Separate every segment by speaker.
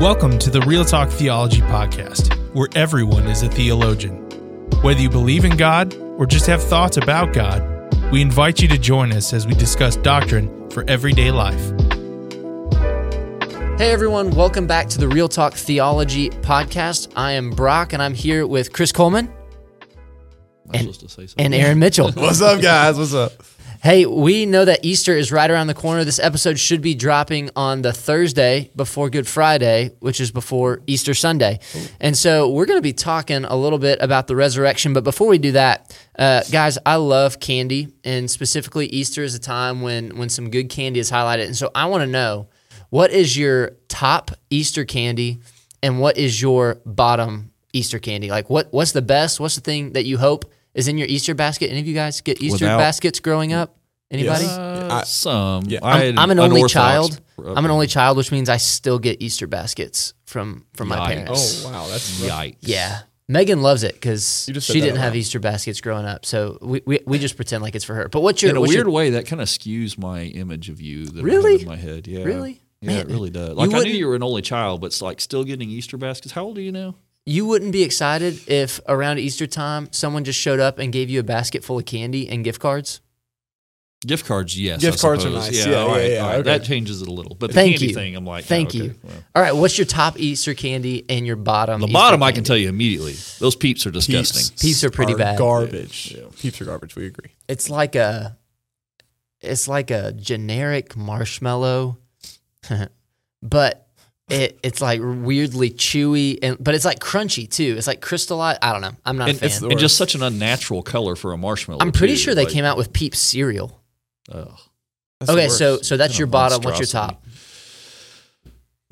Speaker 1: Welcome to the Real Talk Theology Podcast, where everyone is a theologian. Whether you believe in God or just have thoughts about God, we invite you to join us as we discuss doctrine for everyday life.
Speaker 2: Hey everyone, welcome back to the Real Talk Theology Podcast. I am Brock and I'm here with Chris Coleman and, and Aaron Mitchell.
Speaker 3: What's up, guys? What's up?
Speaker 2: Hey, we know that Easter is right around the corner. This episode should be dropping on the Thursday before Good Friday, which is before Easter Sunday. And so we're going to be talking a little bit about the resurrection. But before we do that, uh, guys, I love candy, and specifically Easter is a time when when some good candy is highlighted. And so I want to know what is your top Easter candy, and what is your bottom Easter candy? Like what what's the best? What's the thing that you hope is in your Easter basket? Any of you guys get Easter
Speaker 4: Without-
Speaker 2: baskets growing up? Anybody?
Speaker 3: Yes.
Speaker 4: Uh, some.
Speaker 3: Yeah.
Speaker 4: I
Speaker 2: I'm,
Speaker 4: had
Speaker 2: I'm an only
Speaker 4: unorthodox
Speaker 2: child.
Speaker 4: upbringing.
Speaker 2: I'm an only child, which means I still get Easter baskets from from my
Speaker 4: Yikes.
Speaker 2: parents.
Speaker 3: Oh wow, that's rough.
Speaker 4: Yikes.
Speaker 2: Yeah. Megan loves it because
Speaker 3: You just
Speaker 2: she
Speaker 3: that
Speaker 2: didn't
Speaker 3: out
Speaker 2: have
Speaker 3: loud.
Speaker 2: Easter baskets growing up, so we, we, we just pretend like it's for her. But what's your
Speaker 4: In a
Speaker 2: what's
Speaker 4: weird
Speaker 2: your,
Speaker 4: way, that kind of skews my image of you. That I
Speaker 2: Really?
Speaker 4: have in my head. Yeah.
Speaker 2: Really?
Speaker 4: Yeah,
Speaker 2: Man,
Speaker 4: it really does. Like I knew
Speaker 2: wouldn't-
Speaker 4: you were an only child, but it's like still getting Easter baskets. How old are you now?
Speaker 2: You wouldn't be excited if around Easter time someone just showed up and gave you a basket full of candy and gift cards?
Speaker 4: Gift cards, yes.
Speaker 3: Gift
Speaker 4: I
Speaker 3: cards are nice.
Speaker 4: Yeah,
Speaker 3: Yeah,
Speaker 4: all
Speaker 3: yeah,
Speaker 4: right,
Speaker 3: yeah,
Speaker 4: all right.
Speaker 3: okay.
Speaker 4: That changes it a little. But the
Speaker 2: Thank
Speaker 4: candy
Speaker 2: you.
Speaker 4: thing, I'm like,
Speaker 2: Thank
Speaker 4: yeah,
Speaker 2: you.
Speaker 4: well.
Speaker 2: All right, what's your top Easter candy and your bottom?
Speaker 4: The
Speaker 2: Easter
Speaker 4: bottom, I can tell you immediately. Those peeps are disgusting.
Speaker 2: Peeps are pretty bad.
Speaker 3: Garbage. Peeps are garbage. We agree.
Speaker 2: It's like a, it's like a generic marshmallow, but it it's like weirdly chewy and but it's like crunchy too. It's like crystallized. I don't know. I'm not
Speaker 4: And,
Speaker 2: a fan.
Speaker 3: it's
Speaker 4: and just such an unnatural color for a marshmallow.
Speaker 2: I'm pretty
Speaker 4: too.
Speaker 2: sure they
Speaker 4: Like,
Speaker 2: came out with Peeps cereal.
Speaker 4: ugh.
Speaker 2: Okay, so so that's your bottom. What's your top?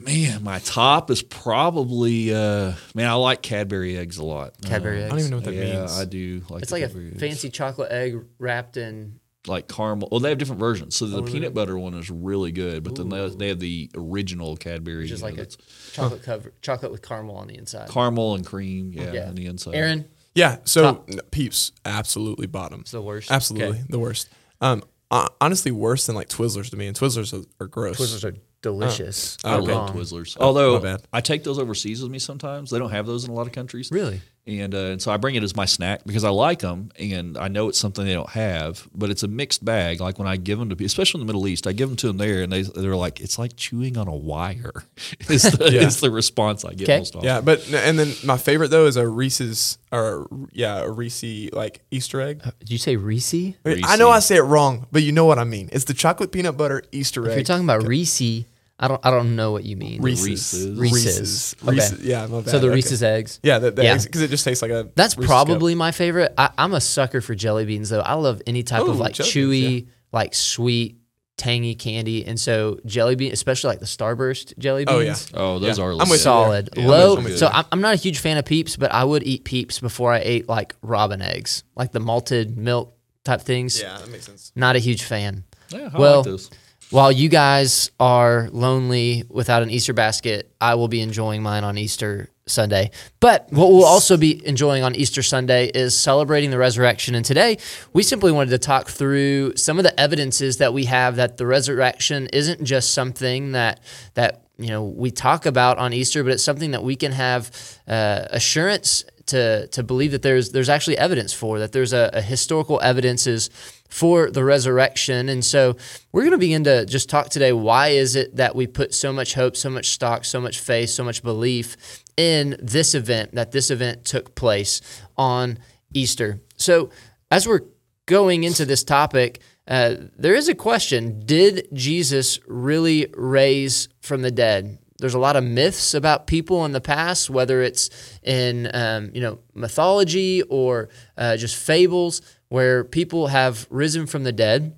Speaker 4: Man, my top is probably uh man, I like Cadbury eggs a lot.
Speaker 2: Cadbury
Speaker 4: Uh,
Speaker 2: eggs.
Speaker 3: I don't even know what that
Speaker 4: yeah,
Speaker 3: means.
Speaker 4: I do like
Speaker 2: It's
Speaker 4: the
Speaker 2: like a
Speaker 4: eggs.
Speaker 2: fancy chocolate egg wrapped in.
Speaker 4: Like caramel. Well, they have different versions. So the
Speaker 2: Oh, really?
Speaker 4: peanut butter one is really good, but then they, they have the original Cadbury,
Speaker 2: Which is
Speaker 4: you know,
Speaker 2: like a
Speaker 4: that's
Speaker 2: chocolate cover, chocolate with caramel on the inside.
Speaker 4: caramel and cream, yeah,
Speaker 2: Yeah.
Speaker 4: on the inside.
Speaker 2: Aaron,
Speaker 3: yeah. So
Speaker 2: Top.
Speaker 3: Peeps, absolutely bottom.
Speaker 2: it's the worst.
Speaker 3: Absolutely
Speaker 2: Okay.
Speaker 3: the worst. Um, uh, honestly, worse than like Twizzlers to me. And Twizzlers are, are gross.
Speaker 2: Twizzlers are delicious.
Speaker 3: Oh,
Speaker 4: I
Speaker 2: You're
Speaker 3: okay.
Speaker 4: love. Twizzlers.
Speaker 3: Oh,
Speaker 4: Although
Speaker 3: my.
Speaker 4: I take those overseas with me sometimes. They don't have those in a lot of countries.
Speaker 2: Really?
Speaker 4: And, uh, and so I bring it as my snack because I like them and I know it's something they don't have, but it's a mixed bag. Like when I give them to people, especially in the Middle East, I give them to them there and they, they're like, it's like chewing on a wire is the,
Speaker 3: Yeah.
Speaker 4: is the response I get
Speaker 2: Okay.
Speaker 4: most often.
Speaker 3: Yeah, but and then my favorite though is a Reese's or yeah a Reese like Easter egg.
Speaker 2: Did you say Reese? If
Speaker 3: I mean, I know I say it wrong, but you know what I mean. It's the chocolate peanut butter Easter egg.
Speaker 2: If you're talking about Reese, I don't I don't know what you mean.
Speaker 3: Reese's,
Speaker 4: Reese's.
Speaker 2: Reese's. Okay.
Speaker 3: Reese's. Yeah, my bad.
Speaker 2: So the
Speaker 3: Okay.
Speaker 2: Reese's eggs.
Speaker 3: Yeah, that
Speaker 2: Yeah.
Speaker 3: because it just tastes like a.
Speaker 2: That's
Speaker 3: Reese's cup.
Speaker 2: probably my favorite. I, I'm a sucker for jelly beans, though. I love any type of like chewy,
Speaker 3: beans,
Speaker 2: like sweet, tangy candy, and so jelly bean, especially like the Starburst jelly beans.
Speaker 3: Oh yeah.
Speaker 4: Oh, those
Speaker 3: Yeah.
Speaker 4: are
Speaker 3: I'm with
Speaker 2: solid.
Speaker 4: Yeah,
Speaker 2: Low.
Speaker 4: those are good.
Speaker 2: so I'm, I'm not a huge fan of Peeps, but I would eat Peeps before I ate like Robin eggs, like the malted milk type things.
Speaker 3: Yeah, that makes sense.
Speaker 2: Not a huge fan.
Speaker 4: Yeah, I
Speaker 2: Well,
Speaker 4: like those.
Speaker 2: While you guys are lonely without an Easter basket, I will be enjoying mine on Easter Sunday. But what we'll also be enjoying on Easter Sunday is celebrating the resurrection. And today, we simply wanted to talk through some of the evidences that we have that the resurrection isn't just something that that you know we talk about on Easter, but it's something that we can have uh, assurance to to believe that there's there's actually evidence for that there's a, a historical evidences for the resurrection. And so we're going to begin to just talk today why is it that we put so much hope so much stock so much faith so much belief in this event that this event took place on easter? So as we're going into this topic uh, there is a question. Did jesus really raise from the dead there's a lot of myths about people in the past, whether it's in um, you know mythology or uh, just fables, where people have risen from the dead.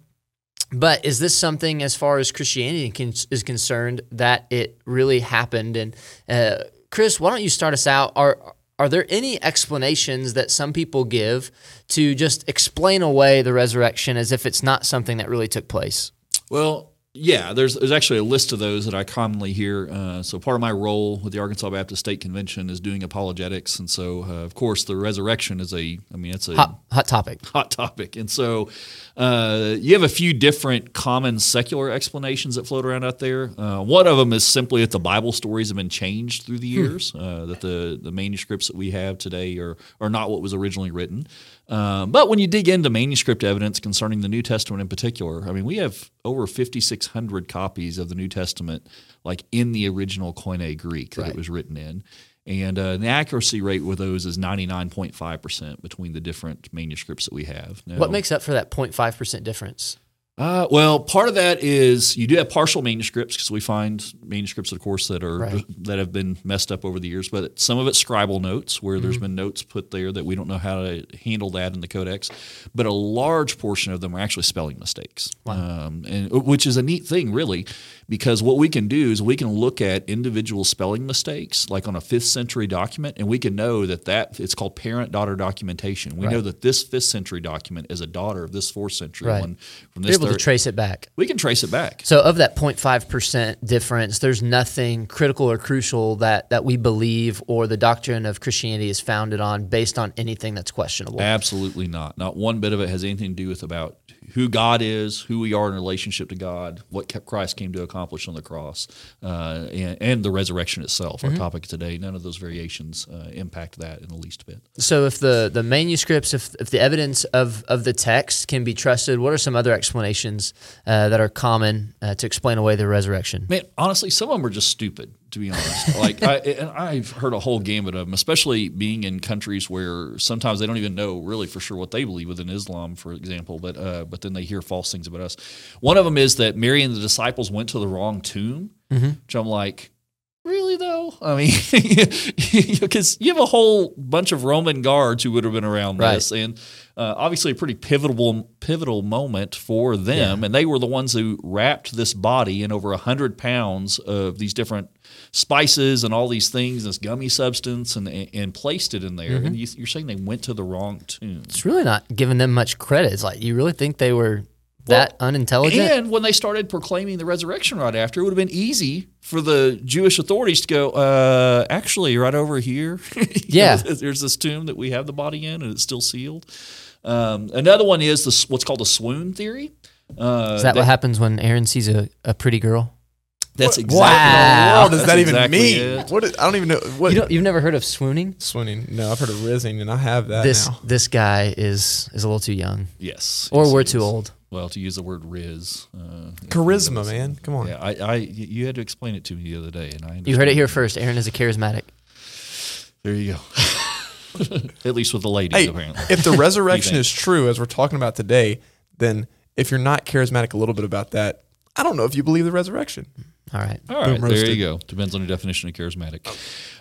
Speaker 2: But is this something, as far as Christianity can, is concerned, that it really happened? And uh, Chris, why don't you start us out? Are are there any explanations that some people give to just explain away the resurrection as if it's not something that really took place?
Speaker 4: Well, Yeah, there's there's actually a list of those that I commonly hear. Uh, so part of my role with the Arkansas Baptist State Convention is doing apologetics, and so uh, of course the resurrection is a I mean it's a
Speaker 2: Hot hot topic.
Speaker 4: hot topic. And so uh, you have a few different common secular explanations that float around out there. Uh, one of them is simply that the Bible stories have been changed through the years, uh, that the, the manuscripts that we have today are, are not what was originally written. Um, but when you dig into manuscript evidence concerning the New Testament in particular, I mean, we have over 5,600 copies of the New Testament, like in the original Koine Greek that it was written in. And uh, the accuracy rate with those is 99.5% between the different manuscripts that we have. Now,
Speaker 2: What makes up for that 0.5 percent difference?
Speaker 4: Uh, well, part of that is you do have partial manuscripts because we find manuscripts, of course, that are
Speaker 2: Right.
Speaker 4: that have been messed up over the years. But some of it's scribal notes where there's been notes put there that we don't know how to handle that in the codex. But a large portion of them are actually spelling mistakes, um, and which is a neat thing, really, because what we can do is we can look at individual spelling mistakes, like on a fifth century document, and we can know that that it's called parent daughter documentation. We know that this fifth century document is a daughter of this fourth century
Speaker 2: Right.
Speaker 4: one from this
Speaker 2: able to trace it back.
Speaker 4: We can trace it back.
Speaker 2: So of that 0.5 percent difference, there's nothing critical or crucial that that we believe or the doctrine of Christianity is founded on based on anything that's questionable.
Speaker 4: Absolutely not. Not one bit of it has anything to do with about who God is, who we are in relationship to God, what Christ came to accomplish on the cross, uh, and, and the resurrection itself. Our topic today. None of those variations uh, impact that in the least bit.
Speaker 2: So if the the manuscripts, if, if the evidence of of the text can be trusted, what are some other explanations uh, that are common uh, to explain away the resurrection?
Speaker 4: Man, honestly, some of them are just stupid. To be honest, like I, and I've heard a whole gamut of them, especially being in countries where sometimes they don't even know really for sure what they believe within Islam, for example. But uh, but then they hear false things about us. One of them is that Mary and the disciples went to the wrong tomb, which I'm like, really though? I mean, because you have a whole bunch of Roman guards who would have been around
Speaker 2: Right.
Speaker 4: this, and uh, obviously a pretty pivotal pivotal moment for them. And they were the ones who wrapped this body in over hundred pounds of these different spices and all these things, this gummy substance, and and placed it in there. And you, you're saying they went to the wrong tomb.
Speaker 2: It's really not giving them much credit. It's like you really think they were that unintelligent?
Speaker 4: And when they started proclaiming the resurrection right after, it would have been easy for the Jewish authorities to go, uh, actually, right over here,
Speaker 2: Yeah.
Speaker 4: know, there's this tomb that we have the body in and it's still sealed. Um, another one is this, what's called the swoon theory. Uh,
Speaker 2: Is that what happens when Aaron sees a, a pretty girl?
Speaker 4: That's
Speaker 3: What
Speaker 4: exactly
Speaker 3: in the does
Speaker 4: That's
Speaker 3: that even
Speaker 4: exactly
Speaker 3: mean?
Speaker 4: it.
Speaker 3: What is, I don't even know what
Speaker 2: You don't, you've never heard of swooning?
Speaker 3: swooning. No, I've heard of rizzing, and I have that
Speaker 2: This
Speaker 3: now.
Speaker 2: this guy is is a little too young,
Speaker 4: Yes.
Speaker 2: or
Speaker 4: yes,
Speaker 2: we're too
Speaker 4: is.
Speaker 2: old.
Speaker 4: Well, to use the word riz. Uh,
Speaker 3: Charisma, man. Come on.
Speaker 4: Yeah, I, I, you had to explain it to me the other day, and I
Speaker 2: You heard it here first. Aaron is a charismatic.
Speaker 4: There you go. At least with the ladies,
Speaker 3: Hey,
Speaker 4: apparently.
Speaker 3: if the resurrection is true, as we're talking about today, then if you're not charismatic a little bit about that, I don't know if you believe the resurrection.
Speaker 2: All right.
Speaker 4: All right,
Speaker 3: Boom
Speaker 4: there you go. Depends on your definition of charismatic.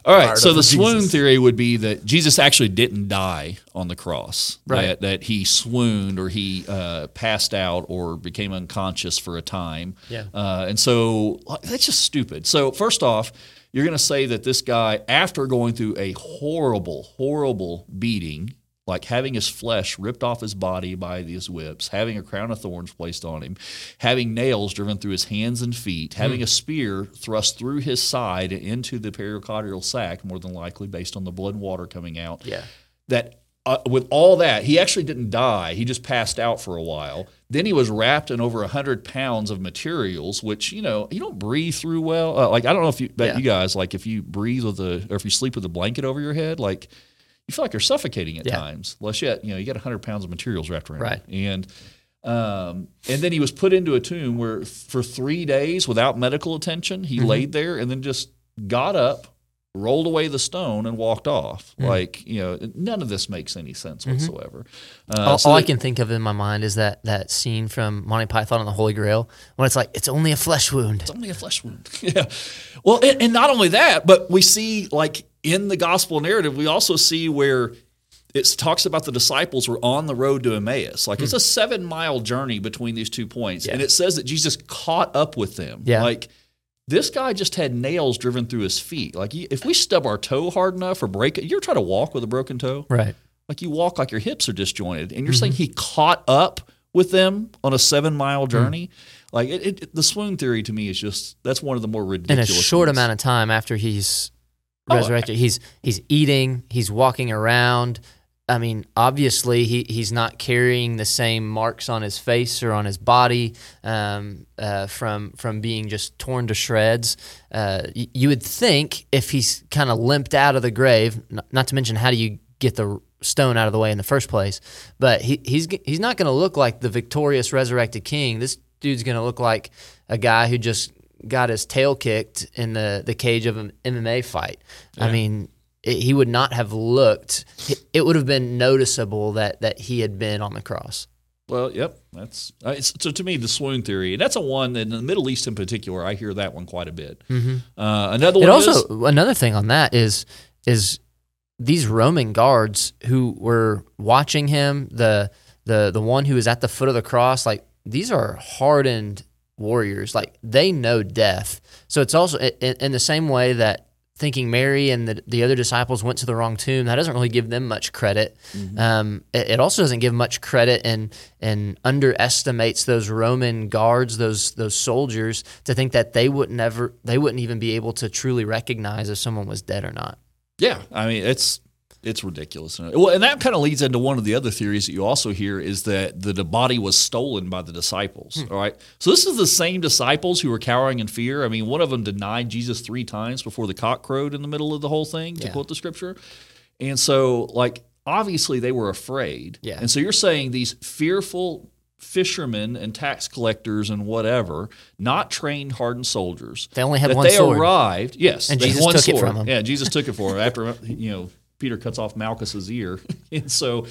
Speaker 4: All right,
Speaker 3: Fired
Speaker 4: so the swoon
Speaker 3: Jesus.
Speaker 4: theory would be that Jesus actually didn't die on the cross.
Speaker 2: Right.
Speaker 4: That, that he swooned or he uh, passed out or became unconscious for a time.
Speaker 2: Yeah.
Speaker 4: Uh, and so that's just stupid. So first off, you're going to say that this guy, after going through a horrible, horrible beating, like having his flesh ripped off his body by these whips, having a crown of thorns placed on him, having nails driven through his hands and feet,
Speaker 2: Hmm.
Speaker 4: having a spear thrust through his side into the pericardial sac, more than likely based on the blood and water coming out.
Speaker 2: Yeah.
Speaker 4: That uh, with all that, he actually didn't die. He just passed out for a while. Then he was wrapped in over hundred pounds of materials, which you know you don't breathe through well. Uh, like I don't know if you, but
Speaker 2: Yeah.
Speaker 4: you guys like if you breathe with a or if you sleep with a blanket over your head, like you feel like you're suffocating at
Speaker 2: Yeah.
Speaker 4: times. Unless yet, you know, you got hundred pounds of materials wrapped around,
Speaker 2: Right.
Speaker 4: you. And um, and then he was put into a tomb where for three days without medical attention, he
Speaker 2: Mm-hmm.
Speaker 4: laid there and then just got up, rolled away the stone, and walked off.
Speaker 2: Mm.
Speaker 4: Like you know, none of this makes any sense whatsoever. Uh,
Speaker 2: Mm-hmm. all,
Speaker 4: so
Speaker 2: all I can think of in my mind is that that scene from Monty Python and the Holy Grail when it's like it's only a flesh wound.
Speaker 4: It's only a flesh wound. yeah. Well, and, and not only that, but we see like in the gospel narrative, we also see where it talks about the disciples were on the road to Emmaus. Like
Speaker 2: Hmm.
Speaker 4: it's a seven mile journey between these two points. And it says that Jesus caught up with them.
Speaker 2: Yeah.
Speaker 4: Like this guy just had nails driven through his feet. Like if we stub our toe hard enough or break it, you're trying to walk with a broken toe?
Speaker 2: Right.
Speaker 4: Like you walk like your hips are disjointed, and you're saying he caught up with them on a seven mile
Speaker 2: Hmm.
Speaker 4: journey. Like it, it, the swoon theory to me is just that's one of the more ridiculous.
Speaker 2: in a short
Speaker 4: ones.
Speaker 2: amount of time after he's
Speaker 4: Oh,
Speaker 2: resurrected. he's he's eating, he's walking around. I mean, obviously he, he's not carrying the same marks on his face or on his body um, uh, from from being just torn to shreds. Uh, y- you would think if he's kind of limped out of the grave, n- not to mention how do you get the stone out of the way in the first place, but he, he's he's not going to look like the victorious resurrected king. This dude's going to look like a guy who just got his tail kicked in the, the cage of an MMA fight. I mean, it, he would not have looked. It, would have been noticeable that that he had been on the cross.
Speaker 4: Well, yep, that's uh, it's, so to me the swoon theory, and that's a one in the Middle East in particular. I hear that one quite a bit. Uh, another
Speaker 2: It also
Speaker 4: is
Speaker 2: another thing on that is is these Roman guards who were watching him, the the the one who was at the foot of the cross, like these are hardened warriors. Like they know death. So it's also in, in the same way that thinking Mary and the, the other disciples went to the wrong tomb, that doesn't really give them much credit. Um, it, it also doesn't give much credit and and underestimates those Roman guards, those those soldiers, to think that they wouldn't ever they wouldn't even be able to truly recognize if someone was dead or not.
Speaker 4: yeah. I mean, it's it's ridiculous. Well, and that kind of leads into one of the other theories that you also hear is that the, the body was stolen by the disciples. Hmm. All right, so this is the same disciples who were cowering in fear. I mean, one of them denied Jesus three times before the cock crowed in the middle of the whole thing, to
Speaker 2: Yeah.
Speaker 4: quote the scripture. And so, like, obviously they were afraid.
Speaker 2: Yeah.
Speaker 4: And so you're saying these fearful fishermen and tax collectors and whatever, not trained, hardened soldiers.
Speaker 2: They only had
Speaker 4: that
Speaker 2: one
Speaker 4: they
Speaker 2: sword.
Speaker 4: arrived. Yes,
Speaker 2: And Jesus took it from him.
Speaker 4: Yeah, Jesus took it for them after you know Peter cuts off Malchus's ear, and so.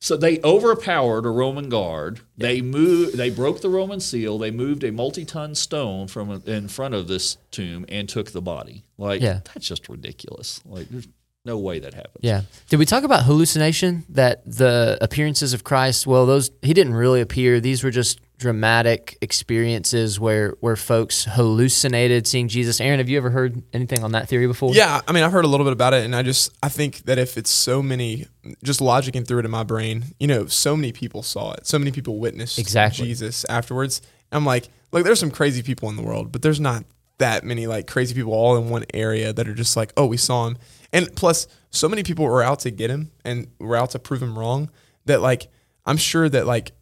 Speaker 4: So they overpowered a Roman guard. They moved. They broke the Roman seal. They moved a multi-ton stone from in front of this tomb and took the body. Like
Speaker 2: Yeah.
Speaker 4: that's just ridiculous. Like there's no way that happens.
Speaker 2: Yeah. Did we talk about hallucination? That the appearances of Christ, well, those he didn't really appear. These were just dramatic experiences where where folks hallucinated seeing Jesus. Aaron, have you ever heard anything on that theory before?
Speaker 3: Yeah, I mean, I've heard a little bit about it, and I just I think that if it's so many, just logicking through it in my brain, you know, so many people saw it, so many people witnessed
Speaker 2: Exactly.
Speaker 3: Jesus afterwards. I'm like, look, there's some crazy people in the world, but there's not that many like crazy people all in one area that are just like, oh, we saw him, and plus, so many people were out to get him and were out to prove him wrong that like I'm sure that like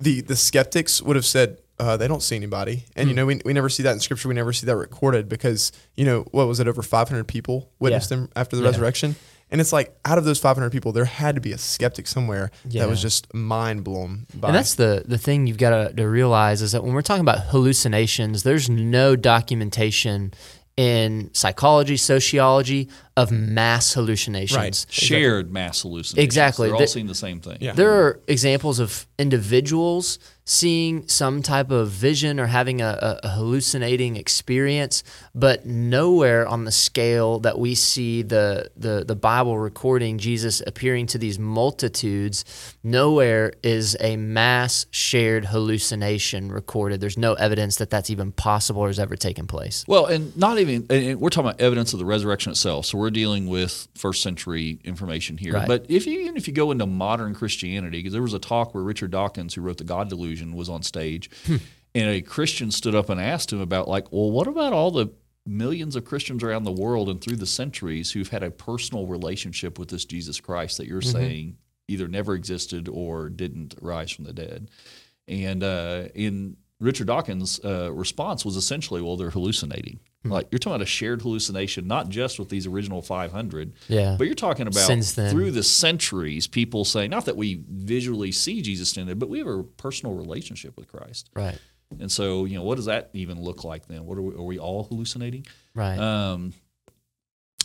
Speaker 3: the the skeptics would have said uh, they don't see anybody, and you know we, we never see that in scripture. We never see that recorded because you know what was it? Over 500 people witnessed him after the
Speaker 2: Yeah.
Speaker 3: resurrection, and it's like out of those 500 people, there had to be a skeptic somewhere that was just mind blown by.
Speaker 2: And that's the the thing you've got to realize is that when we're talking about hallucinations, there's no documentation in psychology, sociology of mass hallucinations.
Speaker 3: Right.
Speaker 4: Shared mass hallucinations.
Speaker 2: Exactly.
Speaker 4: They're all
Speaker 2: The-
Speaker 4: seeing the same thing.
Speaker 3: Yeah.
Speaker 2: There are examples of individuals seeing some type of vision or having a, a, a hallucinating experience, but nowhere on the scale that we see the, the, the Bible recording Jesus appearing to these multitudes, nowhere is a mass shared hallucination recorded. There's no evidence that that's even possible or has ever taken place.
Speaker 4: Well, and not even, and and we're talking about evidence of the resurrection itself. So we're dealing with first century information here.
Speaker 2: Right.
Speaker 4: But if you, even if you go into modern Christianity, because there was a talk where Richard Dawkins, who wrote The God Delusion, was on stage,
Speaker 2: Hmm.
Speaker 4: and a Christian stood up and asked him about, like, well, what about all the millions of Christians around the world and through the centuries who've had a personal relationship with this Jesus Christ that you're
Speaker 2: Mm-hmm.
Speaker 4: saying either never existed or didn't rise from the dead? And uh, in Richard Dawkins' uh, response was essentially, well, they're hallucinating.
Speaker 2: Hmm.
Speaker 4: Like you're talking about a shared hallucination, not just with these original 500,
Speaker 2: Yeah.
Speaker 4: but you're talking about through the centuries, people saying, not that we visually see Jesus standing, but we have a personal relationship with Christ.
Speaker 2: Right.
Speaker 4: And so, you know, what does that even look like then? What are we, are we all hallucinating?
Speaker 2: Right.
Speaker 4: Um,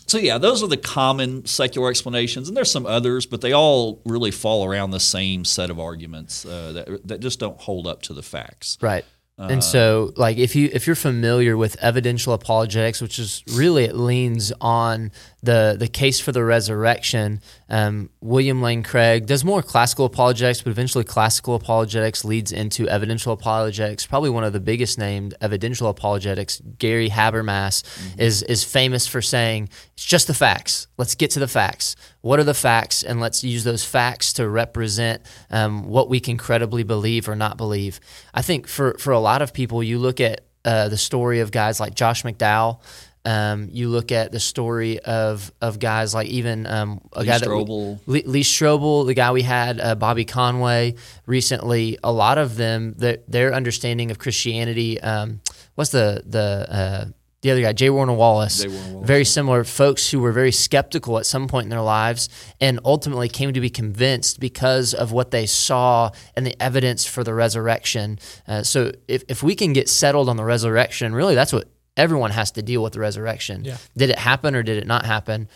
Speaker 4: so yeah, those are the common secular explanations, and there's some others, but they all really fall around the same set of arguments uh, that that just don't hold up to the facts.
Speaker 2: Right. And so like if you if you're familiar with evidential apologetics, which is really it leans on the the case for the resurrection. Um, William Lane Craig does more classical apologetics, but eventually classical apologetics leads into evidential apologetics. Probably one of the biggest named evidential apologetics, Gary Habermas, is is famous for saying it's just the facts. Let's get to the facts. What are the facts, and let's use those facts to represent um, what we can credibly believe or not believe. I think for for a lot of people, you look at uh, the story of guys like Josh McDowell. Um, you look at the story of of guys like even um, a
Speaker 4: Lee
Speaker 2: guy that
Speaker 4: Strobel.
Speaker 2: Lee, Lee Strobel, the guy we had, uh, Bobby Conway recently. A lot of them, their, their understanding of Christianity. Um, what's the the uh, the other guy, J. Warner Wallace?
Speaker 4: Wallace,
Speaker 2: Very similar folks who were very skeptical at some point in their lives, and ultimately came to be convinced because of what they saw and the evidence for the resurrection. Uh, so if if we can get settled on the resurrection, really, that's what everyone has to deal with the resurrection.
Speaker 3: Yeah.
Speaker 2: Did it happen or did it not happen?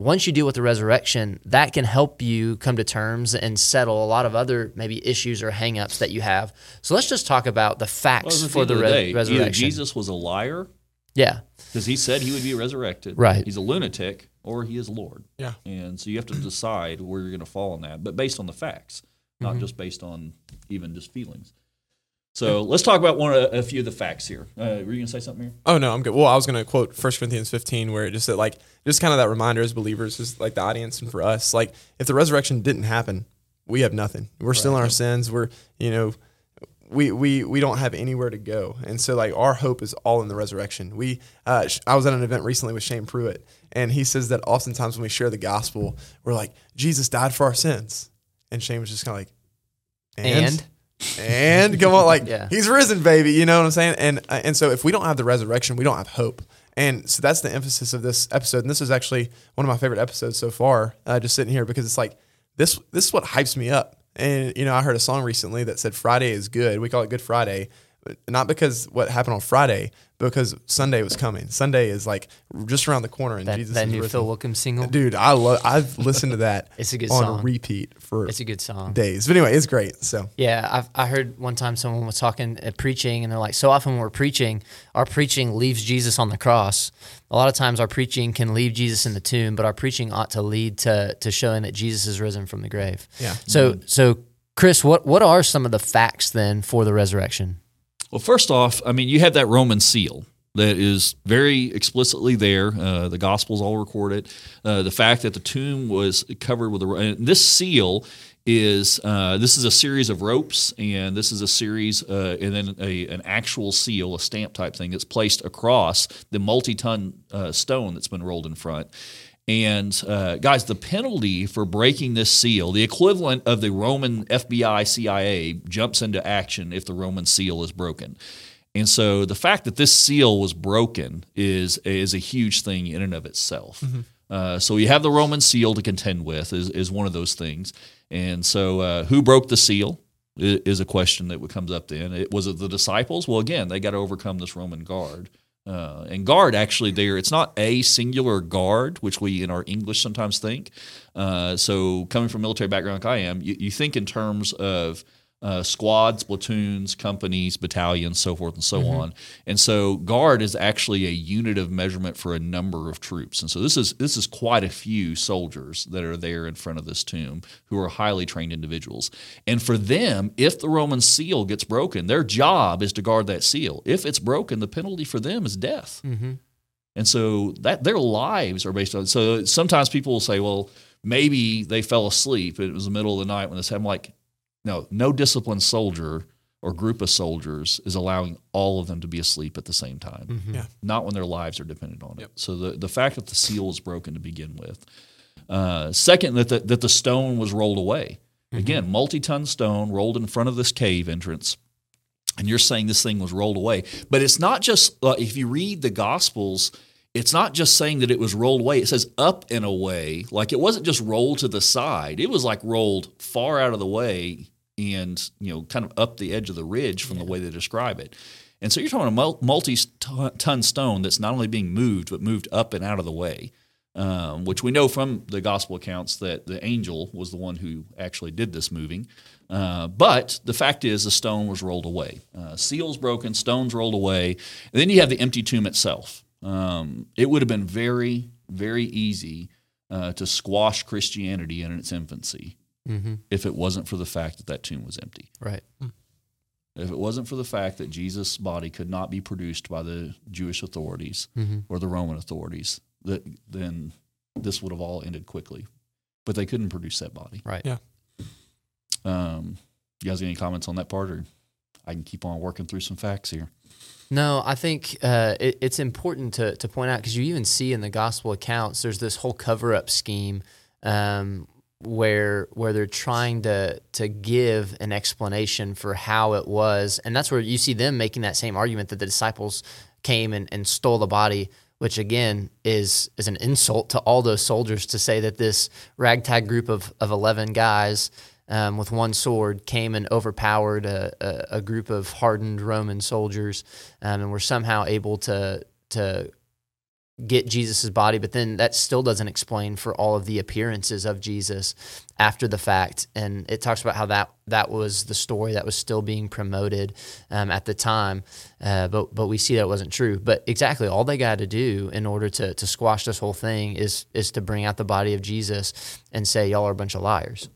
Speaker 2: Once you deal with the resurrection, that can help you come to terms and settle a lot of other maybe issues or hangups that you have. So let's just talk about the facts
Speaker 4: at
Speaker 2: for the, re-
Speaker 4: day,
Speaker 2: resurrection.
Speaker 4: Jesus was a liar
Speaker 2: yeah,
Speaker 4: because he said he would be resurrected.
Speaker 2: Right.
Speaker 4: He's a lunatic or he is Lord.
Speaker 3: Yeah.
Speaker 4: And so you have to decide where you're going to fall on that, but based on the facts, not
Speaker 2: Mm-hmm.
Speaker 4: just based on even just feelings. So let's talk about one of, a few of the facts here. Uh, were you going to say something here?
Speaker 3: Oh no, I'm good. Well, I was gonna quote 1 Corinthians 15, where it just said like just kind of that reminder as believers, just like the audience and for us, like if the resurrection didn't happen, we have nothing. We're still in our sins. We're you know, we we we don't have anywhere to go, and so like our hope is all in the resurrection. We uh, I was at an event recently with Shane Pruitt, and he says that oftentimes when we share the gospel, we're like Jesus died for our sins, and Shane was just kind of like,
Speaker 2: and,
Speaker 3: and come on, like
Speaker 2: Yeah.
Speaker 3: he's risen, baby. You know what I'm saying? And uh, and so if we don't have the resurrection, we don't have hope. And so that's the emphasis of this episode. And this is actually one of my favorite episodes so far. Uh, just sitting here because it's like this. This is what hypes me up. And you know, I heard a song recently that said Friday is good. We call it Good Friday, not because what happened on Friday, because Sunday was coming. Sunday is like just around the corner, and
Speaker 2: that,
Speaker 3: Jesus
Speaker 2: that
Speaker 3: is
Speaker 2: new
Speaker 3: risen.
Speaker 2: Phil Wickham single.
Speaker 3: Dude, I love. I've listened to that.
Speaker 2: It's a good
Speaker 3: on
Speaker 2: song.
Speaker 3: repeat for
Speaker 2: It's a good song.
Speaker 3: days. But anyway, it's great. So
Speaker 2: Yeah, I've, I heard one time someone was talking at preaching, and they're like, so often when we're preaching, our preaching leaves Jesus on the cross. A lot of times our preaching can leave Jesus in the tomb, but our preaching ought to lead to to showing that Jesus is risen from the grave.
Speaker 3: Yeah.
Speaker 2: So so Chris, what what are some of the facts then for the resurrection?
Speaker 4: Well, first off, I mean, you have that Roman seal that is very explicitly there. Uh, the Gospels all record it. Uh, the fact that the tomb was covered with a this seal is uh, this is a series of ropes, and this is a series, uh, and then a, an actual seal, a stamp type thing that's placed across the multi-ton uh, stone that's been rolled in front. And uh, guys, the penalty for breaking this seal, the equivalent of the Roman FBI, CIA, jumps into action if the Roman seal is broken. And so the fact that this seal was broken is is a huge thing in and of itself. Uh, so you have the Roman seal to contend with is, is one of those things. And so uh, who broke the seal i- is a question that comes up then. It, was it the disciples? Well, again, they got to overcome this Roman guard. Uh, and guard actually there, it's not a singular guard, which we in our English sometimes think. Uh, so coming from military background like I am, you, you think in terms of uh, squads, platoons, companies, battalions, so forth and so on. And so guard is actually a unit of measurement for a number of troops. And so this is this is quite a few soldiers that are there in front of this tomb who are highly trained individuals. And for them, if the Roman seal gets broken, their job is to guard that seal. If it's broken, the penalty for them is death. And so that their lives are based on. So sometimes people will say, well, maybe they fell asleep. It was the middle of the night when this happened. Like, no, no disciplined soldier or group of soldiers is allowing all of them to be asleep at the same time.
Speaker 3: Yeah.
Speaker 4: Not when their lives are dependent on it. So the, the fact that the seal is broken to begin with. Uh, second, that the, that the stone was rolled away. Again, multi ton stone rolled in front of this cave entrance and you're saying this thing was rolled away. But it's not just uh, if you read the Gospels, it's not just saying that it was rolled away. It says up and away, like it wasn't just rolled to the side. It was like rolled far out of the way and you know kind of up the edge of the ridge from the way they describe it. And so you're talking a multi-ton stone that's not only being moved but moved up and out of the way. Um, which we know from the gospel accounts that the angel was the one who actually did this moving. Uh, but the fact is, the stone was rolled away. Uh, seals broken, stones rolled away. And then you have the empty tomb itself. Um, it would have been very very easy uh, to squash Christianity in its infancy
Speaker 2: Mm-hmm.
Speaker 4: if it wasn't for the fact that that tomb was empty.
Speaker 2: Right.
Speaker 4: If it wasn't for the fact that Jesus' body could not be produced by the Jewish authorities
Speaker 2: Mm-hmm.
Speaker 4: or the Roman authorities, that then this would have all ended quickly. But they couldn't produce that body.
Speaker 2: Right.
Speaker 3: Yeah.
Speaker 4: Um, you guys got any comments on that part, or I can keep on working through some facts here.
Speaker 2: No, I think uh, it, it's important to, to point out because you even see in the gospel accounts there's this whole cover up scheme um, where where they're trying to to give an explanation for how it was, and that's where you see them making that same argument that the disciples came and, and stole the body, which again is is an insult to all those soldiers to say that this ragtag group of of eleven guys um, with one sword came and overpowered a, a, a group of hardened Roman soldiers, um, and were somehow able to to get Jesus's body. But then that still doesn't explain for all of the appearances of Jesus after the fact. And it talks about how that that was the story that was still being promoted um, at the time, uh, but but we see that wasn't true. But exactly all they got to do in order to to squash this whole thing is is to bring out the body of Jesus and say y'all are a bunch of liars.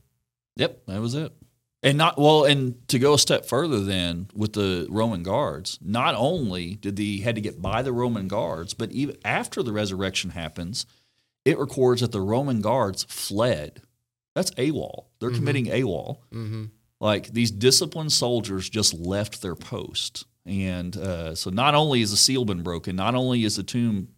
Speaker 4: Yep, that was it. And not well, and to go a step further, then with the Roman guards, not only did they had to get by the Roman guards, but even after the resurrection happens, it records that the Roman guards fled. That's AWOL. They're committing AWOL.
Speaker 2: Mm-hmm.
Speaker 4: Like these disciplined soldiers just left their post, and uh, so not only has the seal been broken, not only is the tomb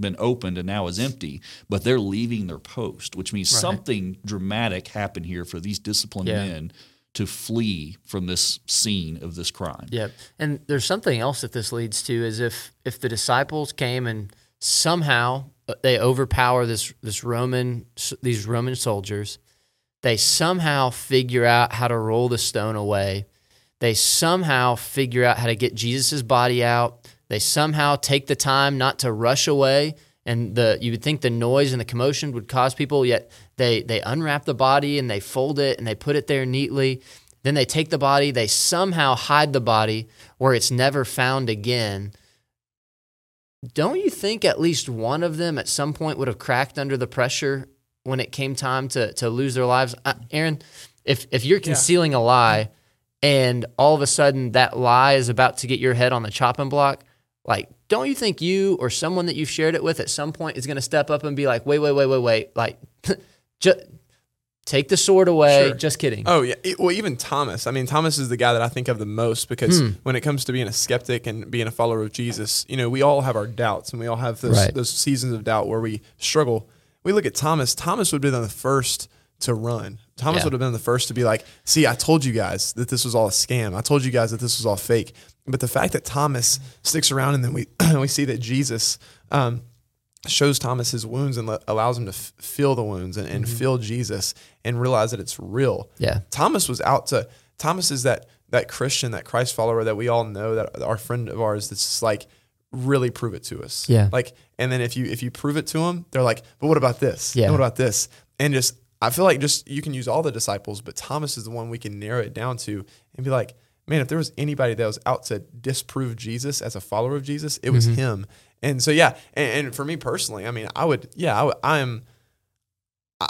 Speaker 4: been opened and now is empty, but they're leaving their post, which means
Speaker 2: Right.
Speaker 4: something dramatic happened here for these disciplined
Speaker 2: Yeah.
Speaker 4: men to flee from this scene of this crime.
Speaker 2: Yep. And there's something else that this leads to is if if the disciples came and somehow uh, they overpower this this Roman these Roman soldiers, they somehow figure out how to roll the stone away. They somehow figure out how to get Jesus's body out. They somehow take the time not to rush away and the you would think the noise and the commotion would cause people yet they they unwrap the body and they fold it and they put it there neatly. Then they take the body they somehow hide the body where it's never found again. Don't you think at least one of them at some point would have cracked under the pressure when it came time to to lose their lives? Uh, aaron if if you're concealing a lie and all of a sudden that lie is about to get your head on the chopping block like don't you think you or someone that you've shared it with at some point is going to step up and be like wait wait wait wait wait like just take the sword away
Speaker 3: Sure.
Speaker 2: just kidding
Speaker 3: Oh yeah. Well, even Thomas. I mean, Thomas is the guy that I think of the most because
Speaker 2: Hmm.
Speaker 3: when it comes to being a skeptic and being a follower of Jesus, you know, we all have our doubts and we all have those
Speaker 2: Right.
Speaker 3: those seasons of doubt where we struggle. We look at Thomas. Thomas would have been the first to run. Thomas
Speaker 2: Yeah.
Speaker 3: would have been the first to be like, "See, I told you guys that this was all a scam. I told you guys that this was all fake." But the fact that Thomas sticks around and then we we see that Jesus. Um, shows Thomas his wounds and le- allows him to f- feel the wounds and, and feel Jesus and realize that it's real.
Speaker 2: Yeah.
Speaker 3: Thomas was out to Thomas is that that Christian, that Christ follower that we all know that our friend of ours that's like really prove it to us.
Speaker 2: Yeah.
Speaker 3: Like and then if you if you prove it to them, they're like, but what about this?
Speaker 2: Yeah.
Speaker 3: And what about this? And just I feel like just you can use all the disciples, but Thomas is the one we can narrow it down to and be like, man, if there was anybody that was out to disprove Jesus as a follower of Jesus, it was mm-hmm. him. And so yeah, and, and for me personally, I mean, I would yeah, I am.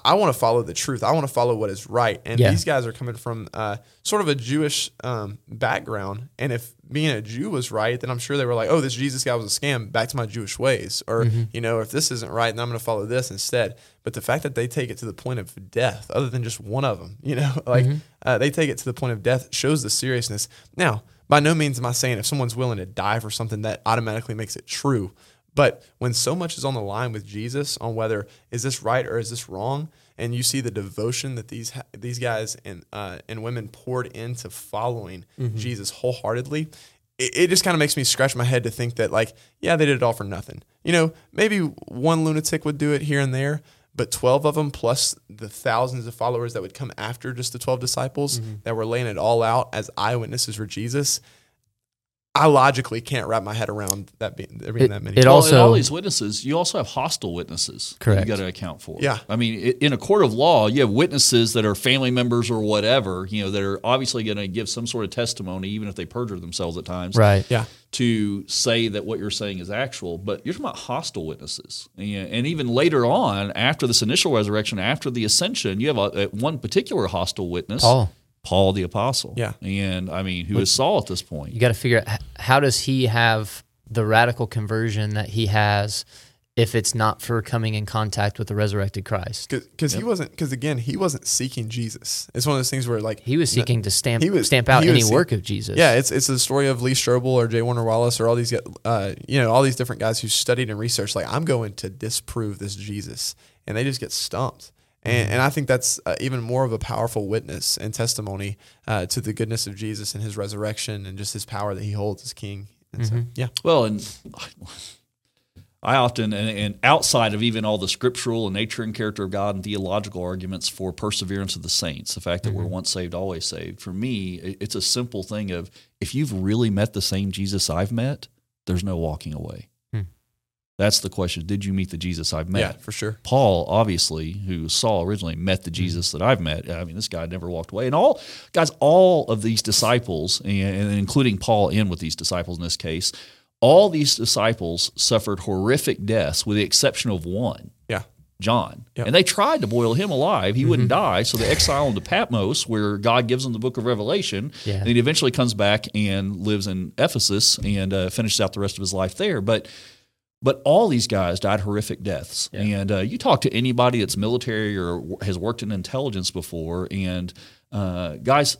Speaker 3: I- want to follow the truth. I want to follow what is right. And
Speaker 2: Yeah.
Speaker 3: these guys are coming from uh, sort of a Jewish um, background. And if being a Jew was right, then I'm sure they were like, "Oh, this Jesus guy was a scam. Back to my Jewish ways." Or you know, if this isn't right, then I'm going to follow this instead. But the fact that they take it to the point of death, other than just one of them, you know, like uh, they take it to the point of death, shows the seriousness. Now, by no means am I saying if someone's willing to die for something that automatically makes it true. But when so much is on the line with Jesus on whether is this right or is this wrong, and you see the devotion that these ha- these guys and uh, and women poured into following Jesus wholeheartedly, it, it just kind of makes me scratch my head to think that like, yeah, they did it all for nothing. You know, maybe one lunatic would do it here and there, but 12 of them plus the thousands of followers that would come after just the 12 disciples that were laying it all out as eyewitnesses for Jesus I logically can't wrap my head around that being there being
Speaker 2: It-
Speaker 3: that many.
Speaker 2: it
Speaker 4: Well,
Speaker 2: also-
Speaker 4: and all these witnesses, you also have hostile witnesses. that
Speaker 2: Correct.
Speaker 4: You got to account for.
Speaker 3: Yeah.
Speaker 4: I mean, i- in a court of law, you have witnesses that are family members or whatever. You know, that are obviously going to give some sort of testimony, even if they perjure themselves at times.
Speaker 2: Right.
Speaker 3: yeah,
Speaker 4: To say that what you're saying is actual, but you're talking about hostile witnesses, and, and even later on, after this initial resurrection, after the ascension, you have a, a- one particular hostile witness,
Speaker 2: Paul.
Speaker 4: Paul the apostle.
Speaker 3: Yeah.
Speaker 4: and I mean, who is Saul at this point?
Speaker 2: You got to figure out how does he have the radical conversion that he has if it's not for coming in contact with the resurrected Christ.
Speaker 3: because he wasn't because again he wasn't seeking Jesus. It's one of those things where like
Speaker 2: He was seeking to stamp
Speaker 3: he was-
Speaker 2: stamp out
Speaker 3: he
Speaker 2: any
Speaker 3: was-
Speaker 2: work of Jesus.
Speaker 3: Yeah, it's it's the story of Lee Strobel or J. Warner Wallace or all these uh, you know all these different guys who studied and researched. Like I'm going to disprove this Jesus, and they just get stumped. And, and I think that's uh, even more of a powerful witness and testimony uh, to the goodness of Jesus and His resurrection and just His power that He holds as King. And so, yeah,
Speaker 4: Well, and I often, and, and outside of even all the scriptural and nature and character of God and theological arguments for perseverance of the saints, the fact that we're once saved, always saved, for me, it's a simple thing of if you've really met the same Jesus I've met, there's no walking away. That's the question. Did you meet the Jesus I've met?
Speaker 3: yeah, for sure.
Speaker 4: Paul, obviously, who Saul originally met the Jesus that I've met. I mean, this guy never walked away. And all guys, all of these disciples, and, and including Paul in with these disciples in this case, all these disciples suffered horrific deaths, with the exception of one.
Speaker 3: Yeah,
Speaker 4: John.
Speaker 3: Yep.
Speaker 4: And they tried to boil him alive. He wouldn't die. So they exile him to Patmos, where God gives him the book of Revelation.
Speaker 2: Yeah.
Speaker 4: And he eventually comes back and lives in Ephesus and uh, finishes out the rest of his life there. But but all these guys died horrific deaths. And uh, you talk to anybody that's military or has worked in intelligence before, and uh, guys,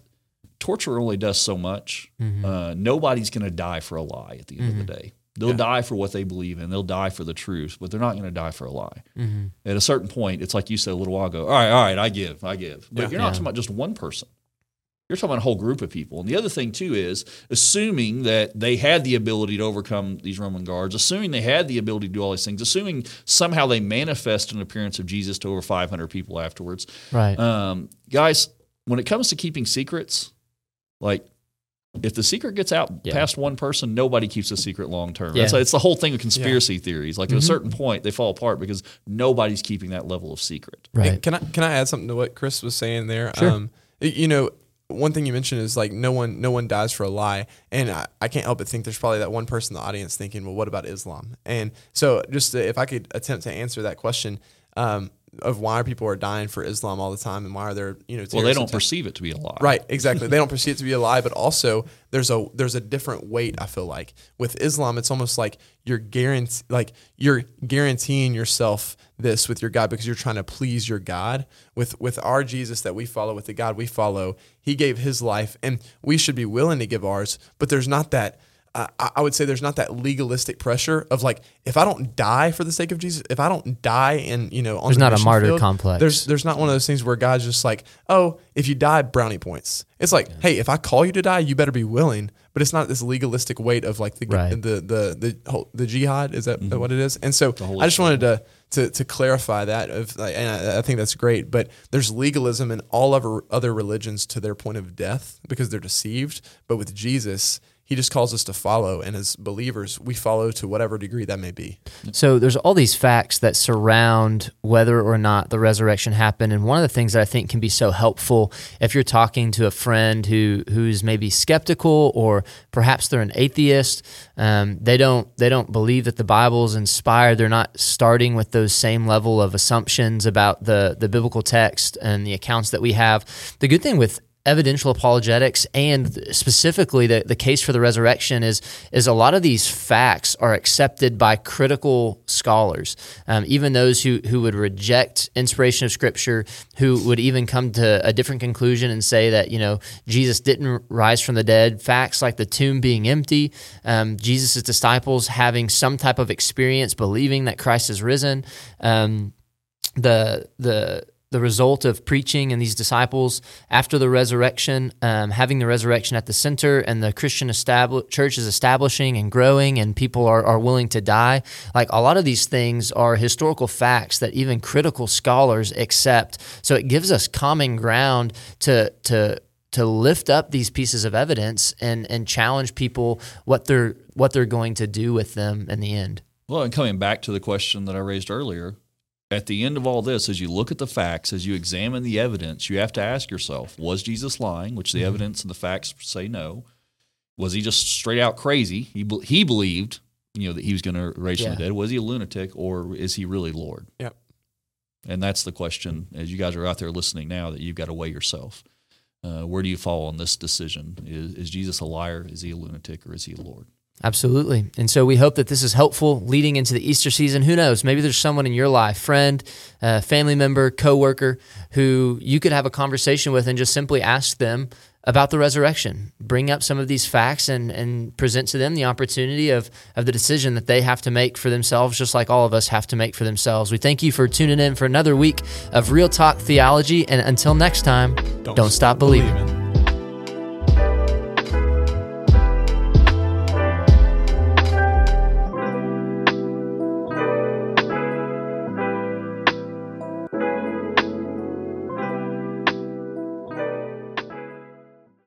Speaker 4: torture only does so much. Uh, nobody's going to die for a lie at the end of the day. They'll die for what they believe in. They'll die for the truth, but they're not going to die for a lie. At a certain point, it's like you said a little while ago. All right, all right, I give, I give. But
Speaker 3: Yeah.
Speaker 4: you're not
Speaker 2: Yeah.
Speaker 4: talking about just one person. You're talking about a whole group of people. And the other thing too is assuming that they had the ability to overcome these Roman guards, assuming they had the ability to do all these things, assuming somehow they manifest an appearance of Jesus to over 500 people afterwards.
Speaker 2: Right.
Speaker 4: Um, guys, when it comes to keeping secrets, like if the secret gets out
Speaker 2: Yeah.
Speaker 4: past one person, nobody keeps a secret long term.
Speaker 2: Yeah.
Speaker 4: That's it's the whole thing of conspiracy theories. Like at a certain point, they fall apart because nobody's keeping that level of secret.
Speaker 2: right.
Speaker 3: And can I can I add something to what Chris was saying there?
Speaker 2: Sure.
Speaker 3: Um, you know, one thing you mentioned is like no one no one dies for a lie, and I, I can't help but think there's probably that one person in the audience thinking, well, what about Islam? And so, just to, if I could attempt to answer that question. Um, of why people are dying for Islam all the time, and why are there, you know,
Speaker 4: Well, they don't perceive it to be a lie.
Speaker 3: Right, exactly. they don't perceive it to be a lie, but also there's a there's a different weight. I feel like with Islam, it's almost like you're guarantee like you're guaranteeing yourself this with your God because you're trying to please your God. With with our Jesus that we follow, with the God we follow, He gave His life, and we should be willing to give ours. But there's not that. I I would say there's not that legalistic pressure of like if I don't die for the sake of Jesus, if I don't die and you know on
Speaker 2: There's
Speaker 3: the
Speaker 2: not a martyr
Speaker 3: field,
Speaker 2: complex.
Speaker 3: There's there's not one of those things where God's just like, oh, if you die, brownie points. It's like, hey, if I call you to die, you better be willing. But it's not this legalistic weight of like the
Speaker 2: Right.
Speaker 3: the the the whole, the jihad. Is that
Speaker 4: Mm-hmm.
Speaker 3: what it is? And so I just wanted to to to clarify that. Of and I, I think that's great. But there's legalism in all other other religions to their point of death because they're deceived. But with Jesus. He just calls us to follow, and as believers, we follow to whatever degree that may be.
Speaker 2: So there's all these facts that surround whether or not the resurrection happened, and one of the things that I think can be so helpful if you're talking to a friend who who's maybe skeptical or perhaps they're an atheist, um, they don't they don't believe that the Bible is inspired. They're not starting with those same level of assumptions about the the biblical text and the accounts that we have. The good thing with evidential apologetics and specifically the, the case for the resurrection is is a lot of these facts are accepted by critical scholars um, even those who, who would reject inspiration of scripture who would even come to a different conclusion and say that you know jesus didn't rise from the dead. Facts like the tomb being empty um, jesus' disciples having some type of experience believing that christ is risen um, the the the result of preaching and these disciples after the resurrection, um, having the resurrection at the center, and the Christian establi- church is establishing and growing, and people are, are willing to die. Like a lot of these things are historical facts that even critical scholars accept. So it gives us common ground to to to lift up these pieces of evidence and and challenge people what they're what they're going to do with them in the end.
Speaker 4: Well, and coming back to the question that I raised earlier, at the end of all this, as you look at the facts, as you examine the evidence, you have to ask yourself: Was Jesus lying? Which the
Speaker 3: Mm-hmm.
Speaker 4: evidence and the facts say no. Was he just straight out crazy? He he believed, you know, that he was going to raise from the dead. Was he a lunatic, or is he really Lord?
Speaker 3: Yep.
Speaker 4: And that's the question, as you guys are out there listening now, that you've got to weigh yourself. Uh, where do you fall on this decision? Is, is Jesus a liar? Is he a lunatic, or is he a Lord?
Speaker 2: Absolutely. And so we hope that this is helpful leading into the Easter season. Who knows? Maybe there's someone in your life, friend, uh, family member, coworker, who you could have a conversation with and just simply ask them about the resurrection. Bring up some of these facts and, and present to them the opportunity of, of the decision that they have to make for themselves, just like all of us have to make for themselves. We thank you for tuning in for another week of Real Talk Theology. And until next time, don't, stop believing.